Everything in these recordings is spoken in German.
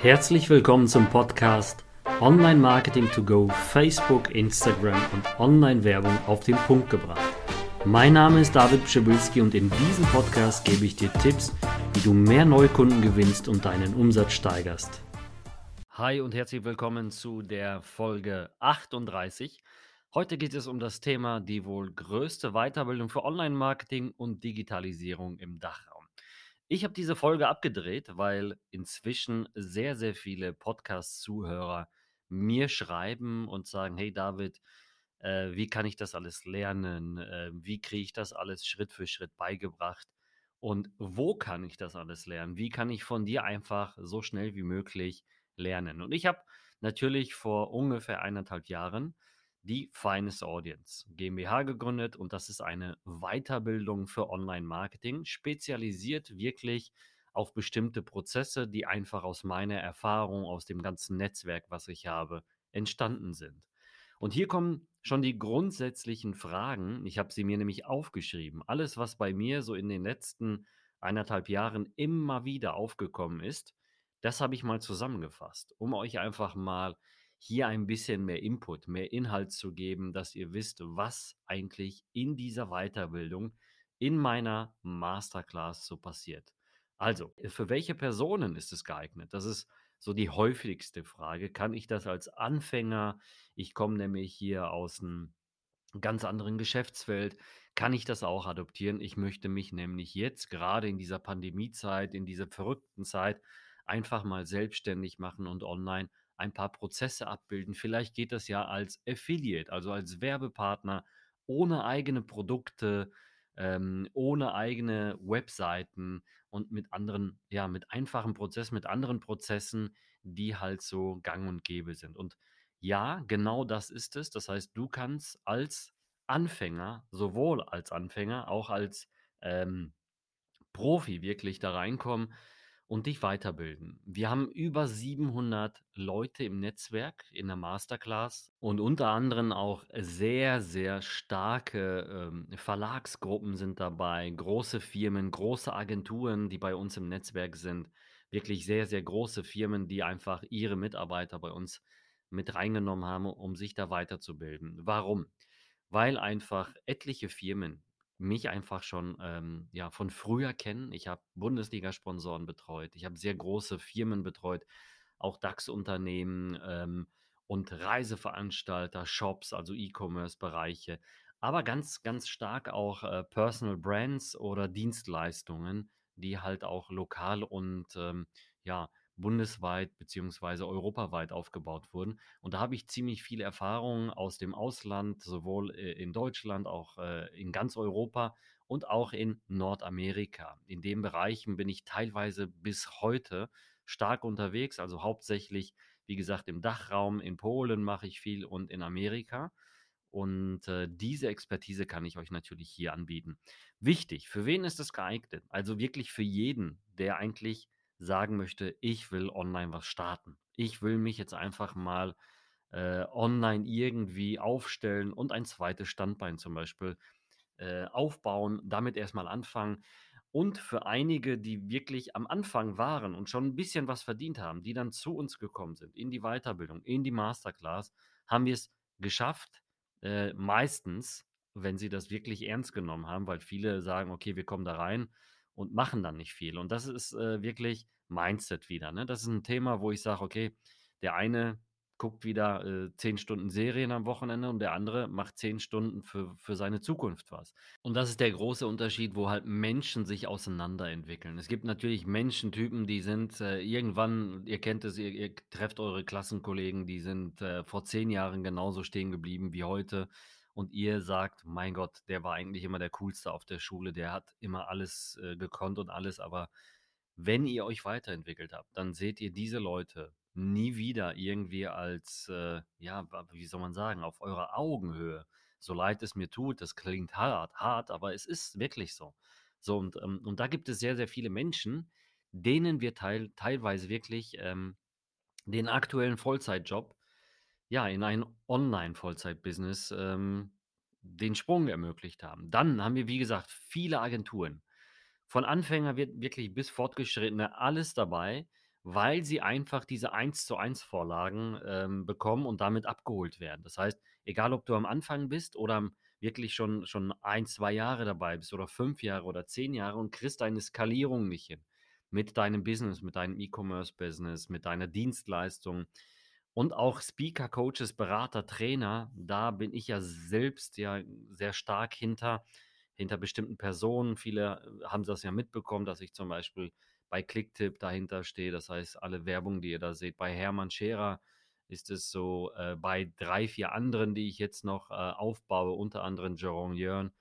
Herzlich willkommen zum Podcast Online Marketing to Go, Facebook, Instagram und Online-Werbung auf den Punkt gebracht. Mein Name ist David Pschibilski und in diesem Podcast gebe ich dir Tipps, wie du mehr Neukunden gewinnst und deinen Umsatz steigerst. Hi und herzlich willkommen zu der Folge 38. Heute geht es um das Thema die wohl größte Weiterbildung für Online-Marketing und Digitalisierung im Dachraum. Ich habe diese Folge abgedreht, weil inzwischen sehr, sehr viele Podcast-Zuhörer mir schreiben und sagen, hey David, äh, wie kann ich das alles lernen? Äh, wie kriege ich das alles Schritt für Schritt beigebracht? Und wo kann ich das alles lernen? Wie kann ich von dir einfach so schnell wie möglich lernen? Und ich habe natürlich vor ungefähr eineinhalb Jahren die Finest Audience GmbH gegründet und das ist eine Weiterbildung für Online-Marketing, spezialisiert wirklich auf bestimmte Prozesse, die einfach aus meiner Erfahrung, aus dem ganzen Netzwerk, was ich habe, entstanden sind. Und hier kommen schon die grundsätzlichen Fragen. Ich habe sie mir nämlich aufgeschrieben. Alles, was bei mir so in den letzten eineinhalb Jahren immer wieder aufgekommen ist, das habe ich mal zusammengefasst, um euch einfach mal hier ein bisschen mehr Input, mehr Inhalt zu geben, dass ihr wisst, was eigentlich in dieser Weiterbildung in meiner Masterclass so passiert. Also, für welche Personen ist es geeignet? Das ist so die häufigste Frage. Kann ich das als Anfänger? Ich komme nämlich hier aus einem ganz anderen Geschäftsfeld. Kann ich das auch adoptieren? Ich möchte mich nämlich jetzt gerade in dieser Pandemiezeit, in dieser verrückten Zeit einfach mal selbstständig machen und online ein paar Prozesse abbilden. Vielleicht geht das ja als Affiliate, also als Werbepartner, ohne eigene Produkte, ähm, ohne eigene Webseiten und mit anderen, ja, mit einfachen Prozessen, mit anderen Prozessen, die halt so gang und gäbe sind. Und ja, genau das ist es. Das heißt, du kannst als Anfänger, sowohl als Anfänger, auch als ähm, Profi wirklich da reinkommen und dich weiterbilden. Wir haben über 700 Leute im Netzwerk in der Masterclass und unter anderem auch sehr, sehr starke ähm, Verlagsgruppen sind dabei, große Firmen, große Agenturen, die bei uns im Netzwerk sind, wirklich sehr, sehr große Firmen, die einfach ihre Mitarbeiter bei uns mit reingenommen haben, um sich da weiterzubilden. Warum? Weil einfach etliche Firmen mich einfach schon ähm, ja, von früher kennen. Ich habe Bundesliga-Sponsoren betreut, ich habe sehr große Firmen betreut, auch DAX-Unternehmen ähm, und Reiseveranstalter, Shops, also E-Commerce-Bereiche, aber ganz, ganz stark auch äh, Personal Brands oder Dienstleistungen, die halt auch lokal und ähm, ja, bundesweit beziehungsweise europaweit aufgebaut wurden. Und da habe ich ziemlich viel Erfahrung aus dem Ausland, sowohl äh, in Deutschland, auch äh, in ganz Europa und auch in Nordamerika. In den Bereichen bin ich teilweise bis heute stark unterwegs, also hauptsächlich, wie gesagt, im Dachraum, in Polen mache ich viel und in Amerika. Und äh, diese Expertise kann ich euch natürlich hier anbieten. Wichtig, für wen ist es geeignet? Also wirklich für jeden, der eigentlich sagen möchte, ich will online was starten. Ich will mich jetzt einfach mal äh, online irgendwie aufstellen und ein zweites Standbein zum Beispiel äh, aufbauen, damit erstmal anfangen. Und für einige, die wirklich am Anfang waren und schon ein bisschen was verdient haben, die dann zu uns gekommen sind, in die Weiterbildung, in die Masterclass, haben wir es geschafft, äh, meistens, wenn sie das wirklich ernst genommen haben, weil viele sagen, okay, wir kommen da rein und machen dann nicht viel. Und das ist äh, wirklich Mindset wieder. Ne? Das ist ein Thema, wo ich sage, okay, der eine guckt wieder äh, zehn Stunden Serien am Wochenende und der andere macht zehn Stunden für, für seine Zukunft was. Und das ist der große Unterschied, wo halt Menschen sich auseinanderentwickeln. Es gibt natürlich Menschentypen, die sind äh, irgendwann, ihr kennt es, ihr, ihr, trefft eure Klassenkollegen, die sind äh, vor zehn Jahren genauso stehen geblieben wie heute und ihr sagt, mein Gott, der war eigentlich immer der Coolste auf der Schule, der hat immer alles äh, gekonnt und alles, aber wenn ihr euch weiterentwickelt habt, dann seht ihr diese Leute nie wieder irgendwie als, äh, ja, wie soll man sagen, auf eurer Augenhöhe. So leid es mir tut, das klingt hart, hart, aber es ist wirklich so. So, und, ähm, und da gibt es sehr, sehr viele Menschen, denen wir teil, teilweise wirklich ähm, den aktuellen Vollzeitjob ja, in ein Online-Vollzeit-Business ähm, den Sprung ermöglicht haben. Dann haben wir, wie gesagt, viele Agenturen. Von Anfänger wird wirklich bis Fortgeschrittene alles dabei, weil sie einfach diese 1 zu 1 Vorlagen ähm, bekommen und damit abgeholt werden. Das heißt, egal ob du am Anfang bist oder wirklich schon, schon ein, zwei Jahre dabei bist oder fünf Jahre oder zehn Jahre und kriegst deine Skalierung nicht hin mit deinem Business, mit deinem E-Commerce-Business, mit deiner Dienstleistung und auch Speaker, Coaches, Berater, Trainer, da bin ich ja selbst ja sehr stark hinter, hinter bestimmten Personen. Viele haben das ja mitbekommen, dass ich zum Beispiel bei Clicktip dahinter stehe. Das heißt, alle Werbung, die ihr da seht, bei Hermann Scherer ist es so, äh, bei drei, vier anderen, die ich jetzt noch äh, aufbaue, unter anderem Jerome Jörn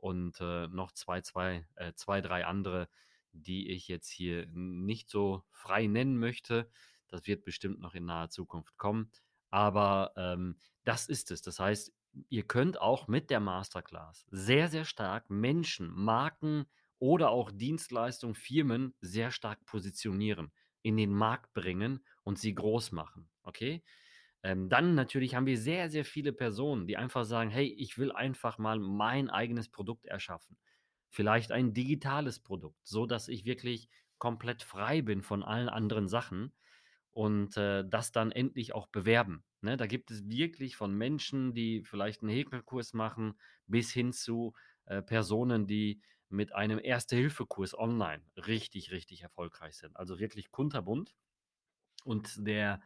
und äh, noch zwei, zwei, äh, zwei, drei andere, die ich jetzt hier nicht so frei nennen möchte. Das wird bestimmt noch in naher Zukunft kommen. Aber ähm, das ist es. Das heißt, ihr könnt auch mit der Masterclass sehr, sehr stark Menschen, Marken oder auch Dienstleistungen, Firmen sehr stark positionieren, in den Markt bringen und sie groß machen. Okay? Ähm, dann natürlich haben wir sehr, sehr viele Personen, die einfach sagen, hey, ich will einfach mal mein eigenes Produkt erschaffen. Vielleicht ein digitales Produkt, so dass ich wirklich komplett frei bin von allen anderen Sachen und äh, das dann endlich auch bewerben. Ne? Da gibt es wirklich von Menschen, die vielleicht einen Häkelkurs machen, bis hin zu äh, Personen, die mit einem Erste-Hilfe-Kurs online richtig, richtig erfolgreich sind. Also wirklich kunterbunt. Und der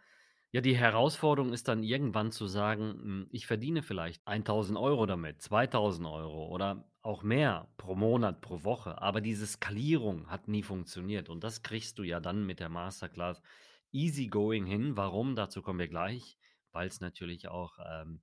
ja, die Herausforderung ist dann irgendwann zu sagen, hm, ich verdiene vielleicht 1000 Euro damit, 2000 Euro oder auch mehr pro Monat, pro Woche. Aber diese Skalierung hat nie funktioniert. Und das kriegst du ja dann mit der Masterclass easygoing hin. Warum? Dazu kommen wir gleich, weil es natürlich auch ähm,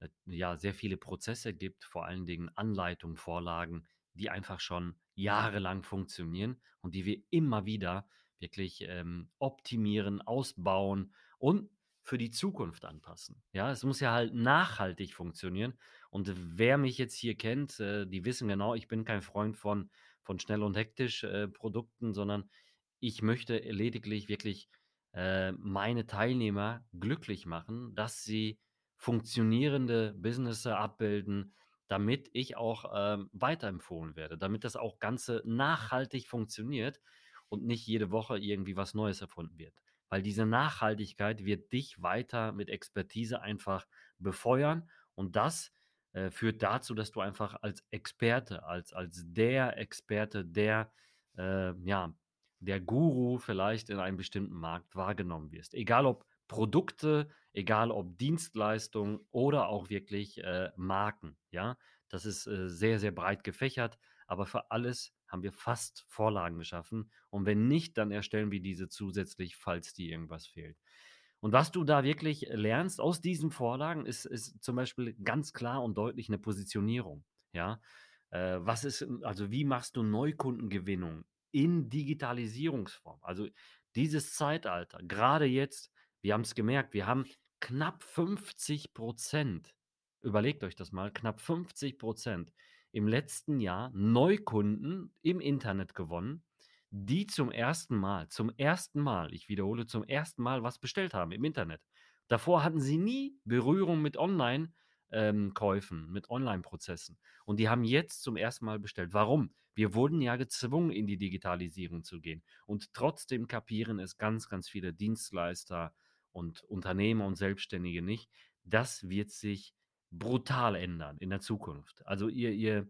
äh, ja, sehr viele Prozesse gibt, vor allen Dingen Anleitungen, Vorlagen, die einfach schon jahrelang funktionieren und die wir immer wieder wirklich ähm, optimieren, ausbauen und für die Zukunft anpassen. Ja, es muss ja halt nachhaltig funktionieren. Und wer mich jetzt hier kennt, äh, die wissen genau, ich bin kein Freund von, von schnell und hektisch äh, Produkten, sondern ich möchte lediglich wirklich äh, meine Teilnehmer glücklich machen, dass sie funktionierende Business abbilden, damit ich auch ähm, weiterempfohlen werde, damit das auch Ganze nachhaltig funktioniert und nicht jede Woche irgendwie was Neues erfunden wird. Weil diese Nachhaltigkeit wird dich weiter mit Expertise einfach befeuern und das äh, führt dazu, dass du einfach als Experte, als, als der Experte, der, äh, ja, der Guru vielleicht in einem bestimmten Markt wahrgenommen wirst. Egal ob Produkte, egal ob Dienstleistungen oder auch wirklich äh, Marken. Ja, das ist äh, sehr, sehr breit gefächert, aber für alles haben wir fast Vorlagen geschaffen. Und wenn nicht, dann erstellen wir diese zusätzlich, falls dir irgendwas fehlt. Und was du da wirklich lernst aus diesen Vorlagen, ist, ist zum Beispiel ganz klar und deutlich eine Positionierung. Ja, äh, was ist, also wie machst du Neukundengewinnung in Digitalisierungsform? Also dieses Zeitalter, gerade jetzt, wir haben es gemerkt, wir haben knapp 50 Prozent, überlegt euch das mal, knapp 50 Prozent im letzten Jahr Neukunden im Internet gewonnen, die zum ersten Mal, zum ersten Mal, ich wiederhole, zum ersten Mal was bestellt haben im Internet. Davor hatten sie nie Berührung mit Online-Käufen, ähm, mit Online-Prozessen. Und die haben jetzt zum ersten Mal bestellt. Warum? Wir wurden ja gezwungen, in die Digitalisierung zu gehen. Und trotzdem kapieren es ganz, ganz viele Dienstleister und Unternehmer und Selbstständige nicht. Das wird sich brutal ändern in der Zukunft. Also ihr, ihr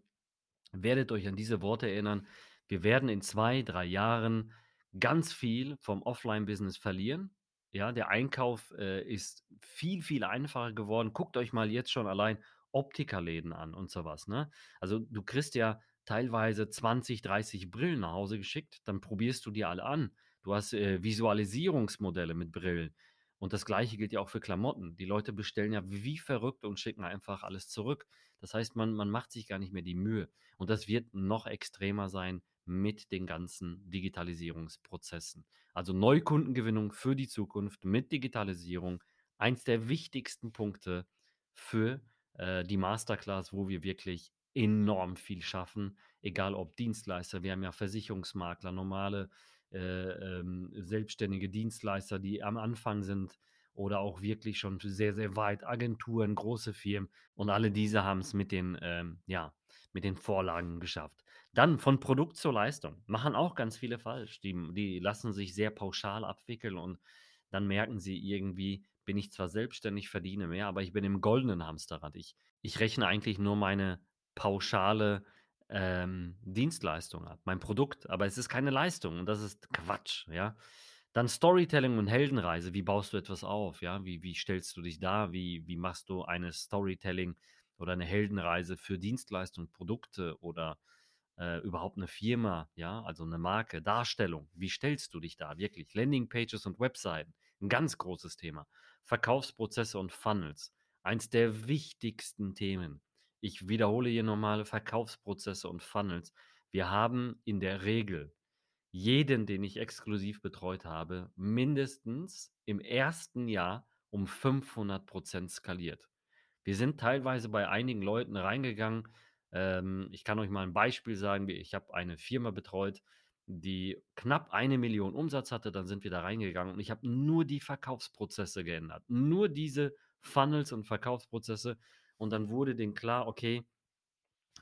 werdet euch an diese Worte erinnern. Wir werden in zwei, drei Jahren ganz viel vom Offline-Business verlieren. Ja, der Einkauf äh, ist viel, viel einfacher geworden. Guckt euch mal jetzt schon allein Optikerläden an und sowas. Ne? Also du kriegst ja teilweise 20, 30 Brillen nach Hause geschickt, dann probierst du die alle an. Du hast äh, Visualisierungsmodelle mit Brillen. Und das Gleiche gilt ja auch für Klamotten. Die Leute bestellen ja wie verrückt und schicken einfach alles zurück. Das heißt, man, man macht sich gar nicht mehr die Mühe. Und das wird noch extremer sein mit den ganzen Digitalisierungsprozessen. Also Neukundengewinnung für die Zukunft mit Digitalisierung. Eins der wichtigsten Punkte für äh, die Masterclass, wo wir wirklich enorm viel schaffen, egal ob Dienstleister, wir haben ja Versicherungsmakler, normale äh, ähm, selbstständige Dienstleister, die am Anfang sind oder auch wirklich schon sehr, sehr weit, Agenturen, große Firmen und alle diese haben es mit den, ähm, ja, mit den Vorlagen geschafft. Dann von Produkt zur Leistung. Machen auch ganz viele falsch. Die, die lassen sich sehr pauschal abwickeln und dann merken sie irgendwie, bin ich zwar selbstständig, verdiene mehr, aber ich bin im goldenen Hamsterrad. Ich, ich rechne eigentlich nur meine pauschale ähm, Dienstleistung ab, mein Produkt, aber es ist keine Leistung und das ist Quatsch, ja. Dann Storytelling und Heldenreise. Wie baust du etwas auf? Ja, wie, wie stellst du dich da? Wie, wie machst du eine Storytelling oder eine Heldenreise für Dienstleistungen, Produkte oder äh, überhaupt eine Firma? Ja, also eine Marke, Darstellung. Wie stellst du dich da wirklich? Landingpages und Webseiten. Ein ganz großes Thema. Verkaufsprozesse und Funnels. Eins der wichtigsten Themen. Ich wiederhole hier nochmal Verkaufsprozesse und Funnels. Wir haben in der Regel jeden, den ich exklusiv betreut habe, mindestens im ersten Jahr um 500 Prozent skaliert. Wir sind teilweise bei einigen Leuten reingegangen. Ähm, ich kann euch mal ein Beispiel sagen. Ich habe eine Firma betreut, die knapp eine Million Umsatz hatte. Dann sind wir da reingegangen und ich habe nur die Verkaufsprozesse geändert. Nur diese Funnels und Verkaufsprozesse. Und dann wurde denen klar, okay,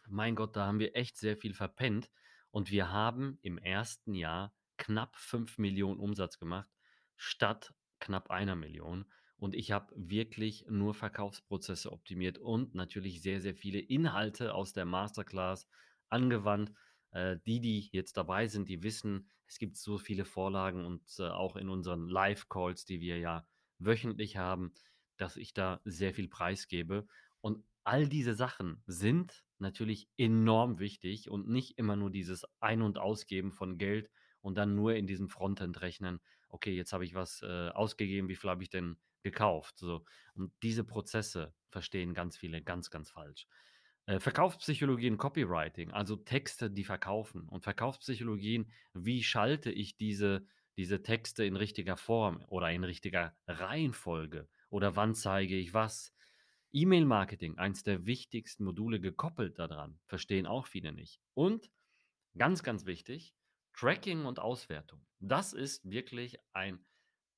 mein Gott, da haben wir echt sehr viel verpennt. Und wir haben im ersten Jahr knapp 5 Millionen Umsatz gemacht, statt knapp einer Million. Und ich habe wirklich nur Verkaufsprozesse optimiert und natürlich sehr, sehr viele Inhalte aus der Masterclass angewandt. Äh, die, die jetzt dabei sind, die wissen, es gibt so viele Vorlagen und äh, auch in unseren Live-Calls, die wir ja wöchentlich haben, dass ich da sehr viel preisgebe. Und all diese Sachen sind natürlich enorm wichtig und nicht immer nur dieses Ein- und Ausgeben von Geld und dann nur in diesem Frontend rechnen, okay, jetzt habe ich was äh, ausgegeben, wie viel habe ich denn gekauft? So. Und diese Prozesse verstehen ganz viele ganz, ganz falsch. Äh, Verkaufspsychologie und Copywriting, also Texte, die verkaufen. Und Verkaufspsychologien, wie schalte ich diese, diese Texte in richtiger Form oder in richtiger Reihenfolge? Oder wann zeige ich was? E-Mail-Marketing, eins der wichtigsten Module gekoppelt daran, verstehen auch viele nicht. Und ganz, ganz wichtig, Tracking und Auswertung. Das ist wirklich ein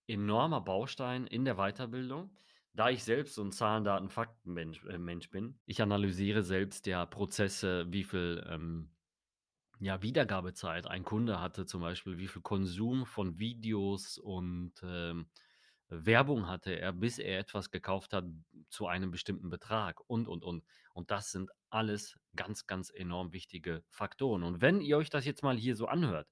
enormer Baustein in der Weiterbildung. Da ich selbst so ein Zahlen, Daten, Fakten-Mensch äh, Mensch bin, ich analysiere selbst ja Prozesse, wie viel ähm, ja, Wiedergabezeit ein Kunde hatte, zum Beispiel, wie viel Konsum von Videos und ähm, Werbung hatte er, bis er etwas gekauft hat zu einem bestimmten Betrag und, und, und. Und das sind alles ganz, ganz enorm wichtige Faktoren. Und wenn ihr euch das jetzt mal hier so anhört,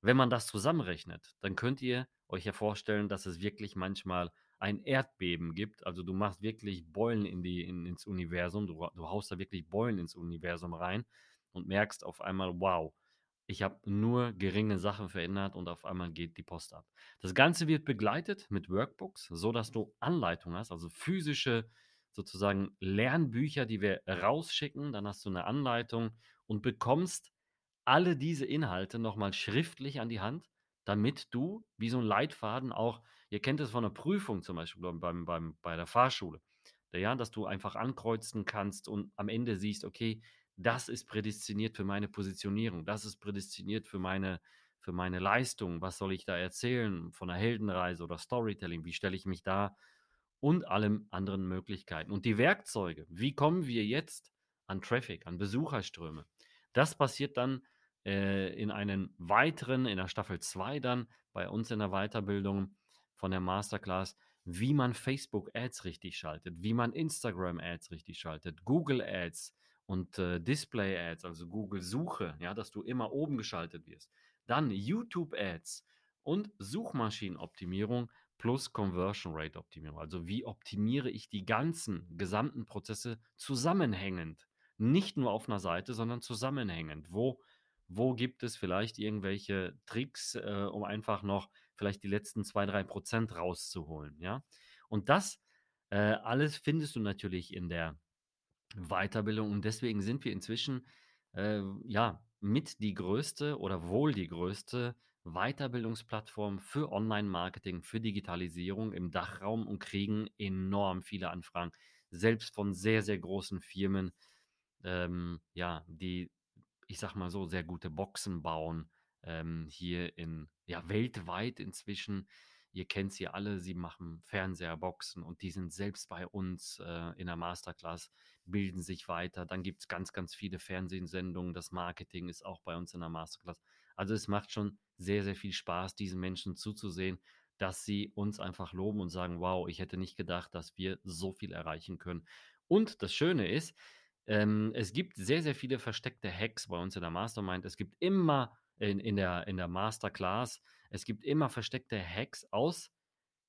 wenn man das zusammenrechnet, dann könnt ihr euch ja vorstellen, dass es wirklich manchmal ein Erdbeben gibt. Also du machst wirklich Beulen in die, in, ins Universum, du, du haust da wirklich Beulen ins Universum rein und merkst auf einmal, wow, ich habe nur geringe Sachen verändert und auf einmal geht die Post ab. Das Ganze wird begleitet mit Workbooks, so dass du Anleitungen hast, also physische sozusagen Lernbücher, die wir rausschicken. Dann hast du eine Anleitung und bekommst alle diese Inhalte nochmal schriftlich an die Hand, damit du wie so ein Leitfaden auch, ihr kennt es von der Prüfung zum Beispiel beim, beim, bei der Fahrschule, ja, dass du einfach ankreuzen kannst und am Ende siehst, okay, das ist prädestiniert für meine Positionierung, das ist prädestiniert für meine, für meine Leistung, was soll ich da erzählen von einer Heldenreise oder Storytelling, wie stelle ich mich da und allem anderen Möglichkeiten. Und die Werkzeuge, wie kommen wir jetzt an Traffic, an Besucherströme? Das passiert dann äh, in einen weiteren, in der Staffel 2 dann bei uns in der Weiterbildung von der Masterclass, wie man Facebook Ads richtig schaltet, wie man Instagram Ads richtig schaltet, Google Ads, und äh, Display Ads, also Google Suche, ja, dass du immer oben geschaltet wirst. Dann YouTube Ads und Suchmaschinenoptimierung plus Conversion Rate Optimierung. Also wie optimiere ich die ganzen gesamten Prozesse zusammenhängend? Nicht nur auf einer Seite, sondern zusammenhängend. Wo, wo gibt es vielleicht irgendwelche Tricks, äh, um einfach noch vielleicht die letzten zwei, drei Prozent rauszuholen? Ja? Und das äh, alles findest du natürlich in der Weiterbildung. Und deswegen sind wir inzwischen äh, ja mit die größte oder wohl die größte Weiterbildungsplattform für Online-Marketing, für Digitalisierung im Dachraum und kriegen enorm viele Anfragen, selbst von sehr, sehr großen Firmen, ähm, ja, die, ich sag mal so, sehr gute Boxen bauen, ähm, hier in, ja, weltweit inzwischen. ihr kennt sie alle, sie machen Fernseher, Boxen und die sind selbst bei uns äh, in der Masterclass, bilden sich weiter. Dann gibt es ganz, ganz viele Fernsehsendungen. Das Marketing ist auch bei uns in der Masterclass. Also es macht schon sehr, sehr viel Spaß, diesen Menschen zuzusehen, dass sie uns einfach loben und sagen, wow, ich hätte nicht gedacht, dass wir so viel erreichen können. Und das Schöne ist, ähm, es gibt sehr, sehr viele versteckte Hacks bei uns in der Mastermind. Es gibt immer in, in, der, in der Masterclass, es gibt immer versteckte Hacks aus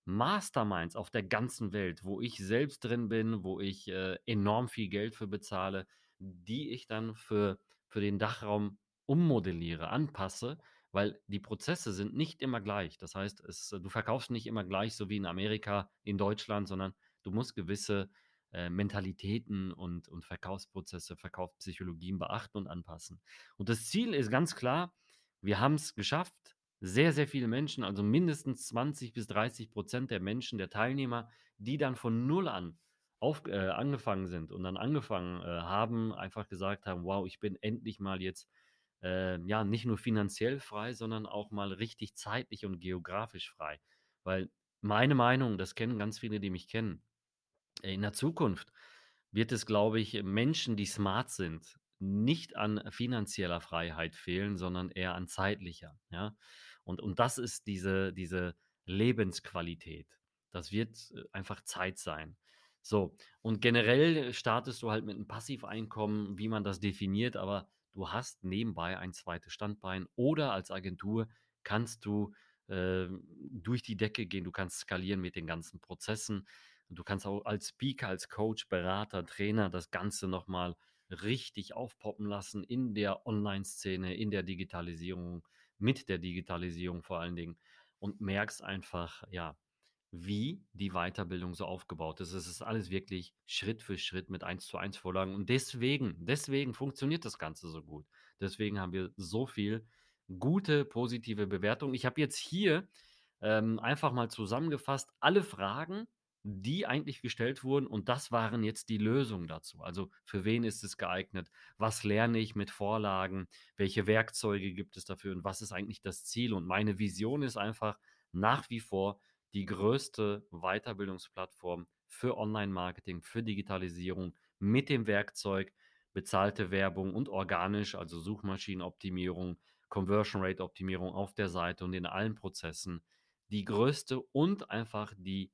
Masterminds auf der ganzen Welt, wo ich selbst drin bin, wo ich äh, enorm viel Geld für bezahle, die ich dann für, für den Dachraum ummodelliere, anpasse, weil die Prozesse sind nicht immer gleich. Das heißt, es, du verkaufst nicht immer gleich, so wie in Amerika, in Deutschland, sondern du musst gewisse äh, Mentalitäten und, und Verkaufsprozesse, Verkaufspsychologien beachten und anpassen. Und das Ziel ist ganz klar, wir haben es geschafft. Sehr, sehr viele Menschen, also mindestens 20 bis 30 Prozent der Menschen, der Teilnehmer, die dann von Null an auf, äh, angefangen sind und dann angefangen äh, haben, einfach gesagt haben, wow, ich bin endlich mal jetzt äh, ja nicht nur finanziell frei, sondern auch mal richtig zeitlich und geografisch frei. Weil meine Meinung, das kennen ganz viele, die mich kennen, in der Zukunft wird es, glaube ich, Menschen, die smart sind, nicht an finanzieller Freiheit fehlen, sondern eher an zeitlicher. Ja? Und, und das ist diese, diese Lebensqualität. Das wird äh, einfach Zeit sein. So, und generell startest du halt mit einem Passiveinkommen, wie man das definiert, aber du hast nebenbei ein zweites Standbein oder als Agentur kannst du äh, durch die Decke gehen, du kannst skalieren mit den ganzen Prozessen. Du kannst auch als Speaker, als Coach, Berater, Trainer das Ganze nochmal richtig aufpoppen lassen in der Online-Szene, in der Digitalisierung, mit der Digitalisierung vor allen Dingen und merkst einfach, ja, wie die Weiterbildung so aufgebaut ist. Es ist alles wirklich Schritt für Schritt mit 1 zu 1 Vorlagen. Und deswegen, deswegen funktioniert das Ganze so gut. Deswegen haben wir so viel gute, positive Bewertungen. Ich habe jetzt hier ähm, einfach mal zusammengefasst alle Fragen, die eigentlich gestellt wurden und das waren jetzt die Lösungen dazu. Also für wen ist es geeignet? Was lerne ich mit Vorlagen? Welche Werkzeuge gibt es dafür und was ist eigentlich das Ziel? Und meine Vision ist einfach nach wie vor die größte Weiterbildungsplattform für Online-Marketing, für Digitalisierung mit dem Werkzeug bezahlte Werbung und organisch, also Suchmaschinenoptimierung, Conversion Rate Optimierung auf der Seite und in allen Prozessen die größte und einfach die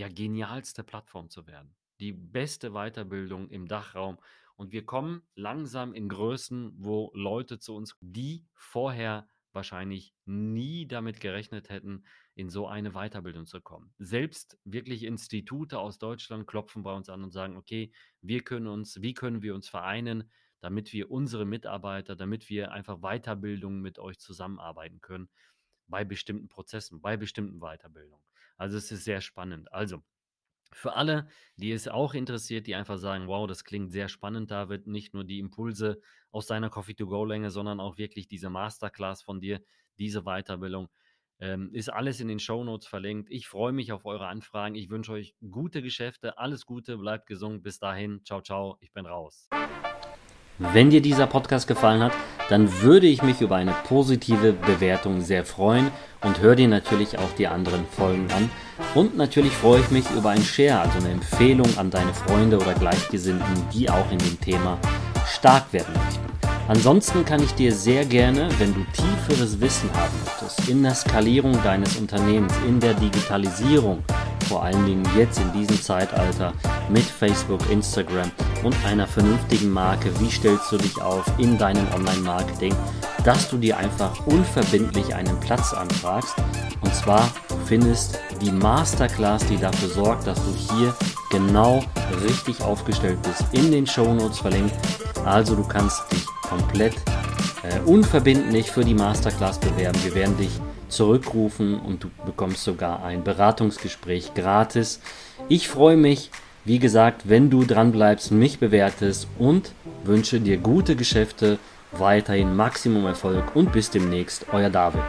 ja, genialste Plattform zu werden. Die beste Weiterbildung im Dachraum. Und wir kommen langsam in Größen, wo Leute zu uns, die vorher wahrscheinlich nie damit gerechnet hätten, in so eine Weiterbildung zu kommen. Selbst wirklich Institute aus Deutschland klopfen bei uns an und sagen, okay, wir können uns, wie können wir uns vereinen, damit wir unsere Mitarbeiter, damit wir einfach Weiterbildungen mit euch zusammenarbeiten können bei bestimmten Prozessen, bei bestimmten Weiterbildungen. Also es ist sehr spannend. Also für alle, die es auch interessiert, die einfach sagen, wow, das klingt sehr spannend, David, nicht nur die Impulse aus deiner Coffee-to-Go-Länge, sondern auch wirklich diese Masterclass von dir, diese Weiterbildung, ähm, ist alles in den Show Notes verlinkt. Ich freue mich auf eure Anfragen. Ich wünsche euch gute Geschäfte, alles Gute, bleibt gesund. Bis dahin, ciao, ciao, ich bin raus. Wenn dir dieser Podcast gefallen hat, dann würde ich mich über eine positive Bewertung sehr freuen und hör dir natürlich auch die anderen Folgen an. Und natürlich freue ich mich über ein Share, also eine Empfehlung an deine Freunde oder Gleichgesinnten, die auch in dem Thema stark werden möchten. Ansonsten kann ich dir sehr gerne, wenn du tieferes Wissen haben möchtest, in der Skalierung deines Unternehmens, in der Digitalisierung, vor allen Dingen jetzt in diesem Zeitalter mit Facebook, Instagram und einer vernünftigen Marke. Wie stellst du dich auf in deinem Online-Marketing, dass du dir einfach unverbindlich einen Platz anfragst. Und zwar findest die Masterclass, die dafür sorgt, dass du hier genau richtig aufgestellt bist, in den Show Notes verlinkt. Also du kannst dich komplett äh, unverbindlich für die Masterclass bewerben. Wir werden dich zurückrufen und du bekommst sogar ein Beratungsgespräch gratis. Ich freue mich, wie gesagt, wenn du dran bleibst, mich bewertest und wünsche dir gute Geschäfte, weiterhin Maximum Erfolg und bis demnächst, euer David.